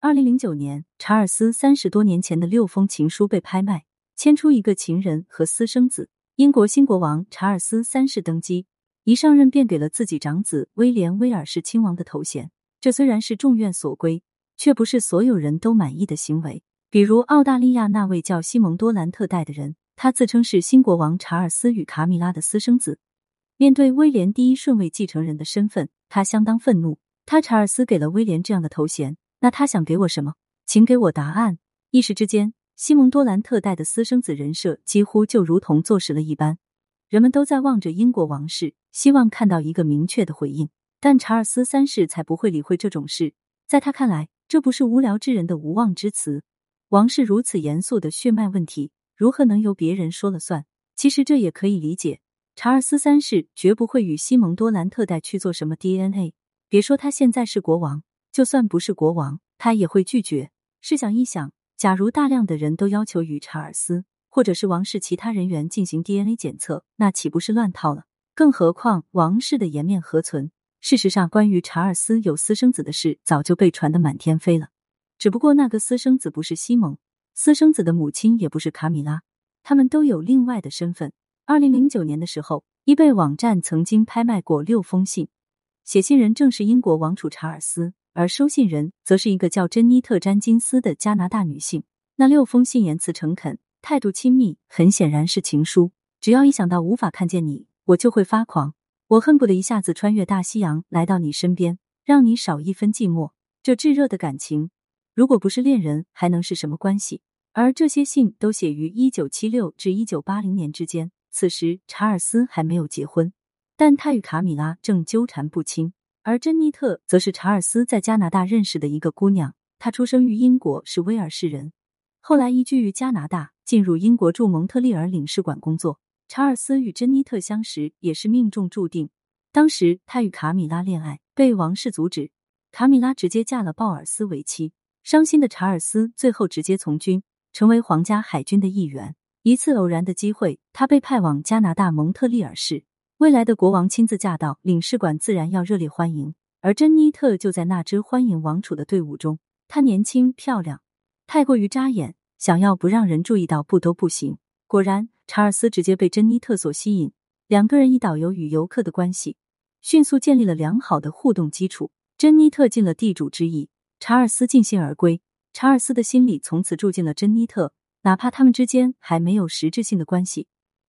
二零零九年，查尔斯三十多年前的六封情书被拍卖，牵出一个情人和私生子。英国新国王查尔斯三世登基，一上任便给了自己长子威廉威尔士亲王的头衔。这虽然是众愿所归，却不是所有人都满意的行为。比如澳大利亚那位叫西蒙多兰特戴的人，他自称是新国王查尔斯与卡米拉的私生子。面对威廉第一顺位继承人的身份，他相当愤怒。他查尔斯给了威廉这样的头衔，那他想给我什么？请给我答案！一时之间，西蒙多兰特代的私生子人设几乎就如同坐实了一般，人们都在望着英国王室，希望看到一个明确的回应。但查尔斯三世才不会理会这种事，在他看来，这不是无聊之人的无妄之词。王室如此严肃的血脉问题，如何能由别人说了算？其实这也可以理解。查尔斯三世绝不会与西蒙多兰特代去做什么 DNA。别说他现在是国王，就算不是国王，他也会拒绝。试想一想，假如大量的人都要求与查尔斯或者是王室其他人员进行 DNA 检测，那岂不是乱套了？更何况王室的颜面何存？事实上，关于查尔斯有私生子的事早就被传得满天飞了。只不过那个私生子不是西蒙，私生子的母亲也不是卡米拉，他们都有另外的身份。二零零九年的时候，易贝网站曾经拍卖过六封信，写信人正是英国王储查尔斯，而收信人则是一个叫珍妮特·詹金斯的加拿大女性。那六封信言辞诚恳，态度亲密，很显然是情书。只要一想到无法看见你，我就会发狂，我恨不得一下子穿越大西洋来到你身边，让你少一分寂寞。这炙热的感情，如果不是恋人，还能是什么关系？而这些信都写于一九七六至一九八零年之间。此时，查尔斯还没有结婚，但他与卡米拉正纠缠不清。而珍妮特则是查尔斯在加拿大认识的一个姑娘，她出生于英国，是威尔士人，后来移居于加拿大，进入英国驻蒙特利尔领事馆工作。查尔斯与珍妮特相识也是命中注定。当时他与卡米拉恋爱，被王室阻止，卡米拉直接嫁了鲍尔斯为妻。伤心的查尔斯最后直接从军，成为皇家海军的一员。一次偶然的机会，他被派往加拿大蒙特利尔市，未来的国王亲自驾到，领事馆自然要热烈欢迎。而珍妮特就在那支欢迎王储的队伍中。她年轻漂亮，太过于扎眼，想要不让人注意到不都不行。果然，查尔斯直接被珍妮特所吸引，两个人以导游与游客的关系，迅速建立了良好的互动基础。珍妮特尽了地主之谊，查尔斯尽兴而归。查尔斯的心里从此住进了珍妮特。哪怕他们之间还没有实质性的关系，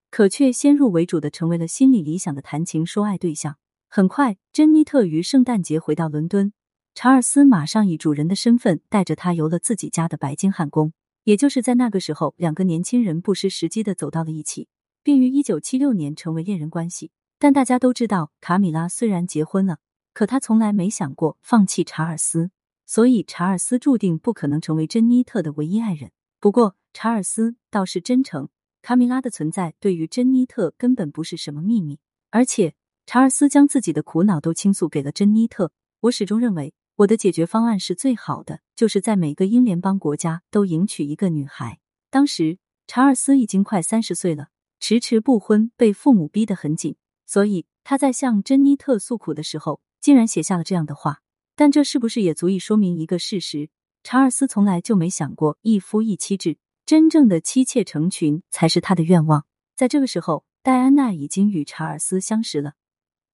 可却先入为主的成为了心里理想的谈情说爱对象。很快，珍妮特于圣诞节回到伦敦，查尔斯马上以主人的身份带着她游了自己家的白金汉宫。也就是在那个时候，两个年轻人不失时机的走到了一起，并于一九七六年成为恋人关系。但大家都知道，卡米拉虽然结婚了，可她从来没想过放弃查尔斯，所以查尔斯注定不可能成为珍妮特的唯一爱人。不过，查尔斯倒是真诚，卡米拉的存在对于珍妮特根本不是什么秘密，而且查尔斯将自己的苦恼都倾诉给了珍妮特。我始终认为，我的解决方案是最好的，就是在每个英联邦国家都迎娶一个女孩。当时查尔斯已经快三十岁了，迟迟不婚，被父母逼得很紧，所以他在向珍妮特诉苦的时候，竟然写下了这样的话。但这是不是也足以说明一个事实？查尔斯从来就没想过一夫一妻制，真正的妻妾成群才是他的愿望。在这个时候，戴安娜已经与查尔斯相识了，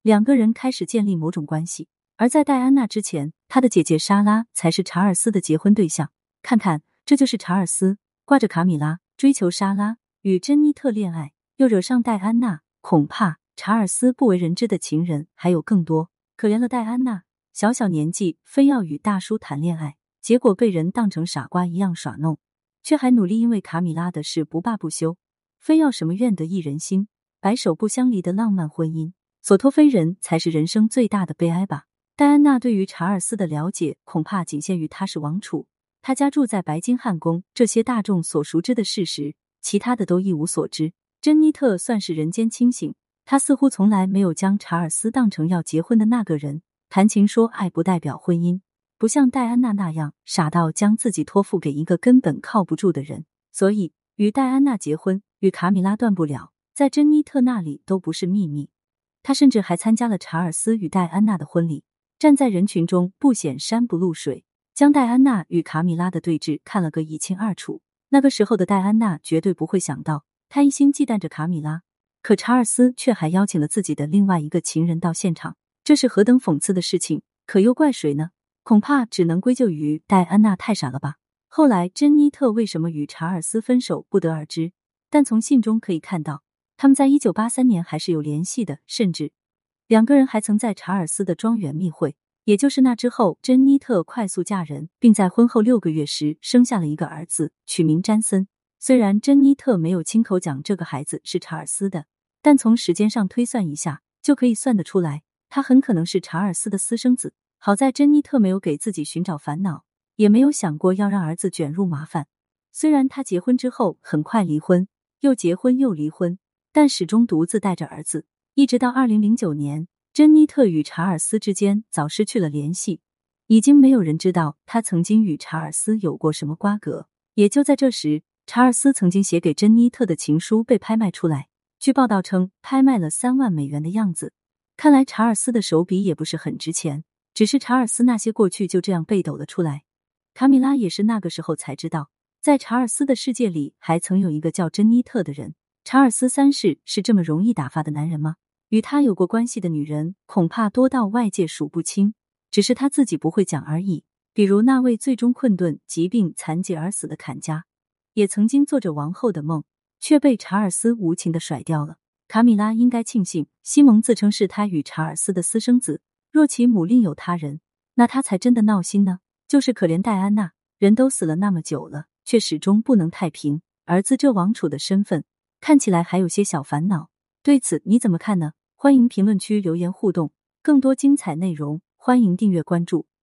两个人开始建立某种关系。而在戴安娜之前，她的姐姐莎拉才是查尔斯的结婚对象。看看，这就是查尔斯挂着卡米拉，追求莎拉，与珍妮特恋爱，又惹上戴安娜。恐怕查尔斯不为人知的情人还有更多。可怜了戴安娜，小小年纪非要与大叔谈恋爱。结果被人当成傻瓜一样耍弄，却还努力因为卡米拉的事不罢不休，非要什么愿得一人心，白首不相离的浪漫婚姻，所托非人才是人生最大的悲哀吧。戴安娜对于查尔斯的了解恐怕仅限于他是王储，他家住在白金汉宫这些大众所熟知的事实，其他的都一无所知。珍妮特算是人间清醒，她似乎从来没有将查尔斯当成要结婚的那个人，谈情说爱不代表婚姻。不像戴安娜那样傻到将自己托付给一个根本靠不住的人，所以与戴安娜结婚，与卡米拉断不了，在珍妮特那里都不是秘密。他甚至还参加了查尔斯与戴安娜的婚礼，站在人群中不显山不露水。将戴安娜与卡米拉的对峙看了个一清二楚。那个时候的戴安娜绝对不会想到，她一心忌惮着卡米拉，可查尔斯却还邀请了自己的另外一个情人到现场，这是何等讽刺的事情！可又怪谁呢？恐怕只能归咎于戴安娜太傻了吧。后来，珍妮特为什么与查尔斯分手，不得而知。但从信中可以看到，他们在一九八三年还是有联系的，甚至两个人还曾在查尔斯的庄园密会。也就是那之后，珍妮特快速嫁人，并在婚后六个月时生下了一个儿子，取名詹森。虽然珍妮特没有亲口讲这个孩子是查尔斯的，但从时间上推算一下，就可以算得出来，他很可能是查尔斯的私生子。好在珍妮特没有给自己寻找烦恼。也没有想过要让儿子卷入麻烦。虽然他结婚之后很快离婚，又结婚又离婚，但始终独自带着儿子，一直到二零零九年，珍妮特与查尔斯之间早失去了联系，已经没有人知道他曾经与查尔斯有过什么瓜葛。也就在这时，查尔斯曾经写给珍妮特的情书被拍卖出来，据报道称拍卖了三万美元的样子。看来查尔斯的手笔也不是很值钱，只是查尔斯那些过去就这样被抖了出来。卡米拉也是那个时候才知道，在查尔斯的世界里，还曾有一个叫珍妮特的人。查尔斯三世是这么容易打发的男人吗？与他有过关系的女人，恐怕多到外界数不清，只是他自己不会讲而已。比如那位最终困顿、疾病残疾而死的坎家，也曾经做着王后的梦，却被查尔斯无情的甩掉了。卡米拉应该庆幸，西蒙自称是他与查尔斯的私生子。若其母另有他人，那他才真的闹心呢。就是可怜戴安娜，人都死了那么久了，却始终不能太平。儿子这王储的身份，看起来还有些小烦恼。对此你怎么看呢？欢迎评论区留言互动。更多精彩内容，欢迎订阅关注。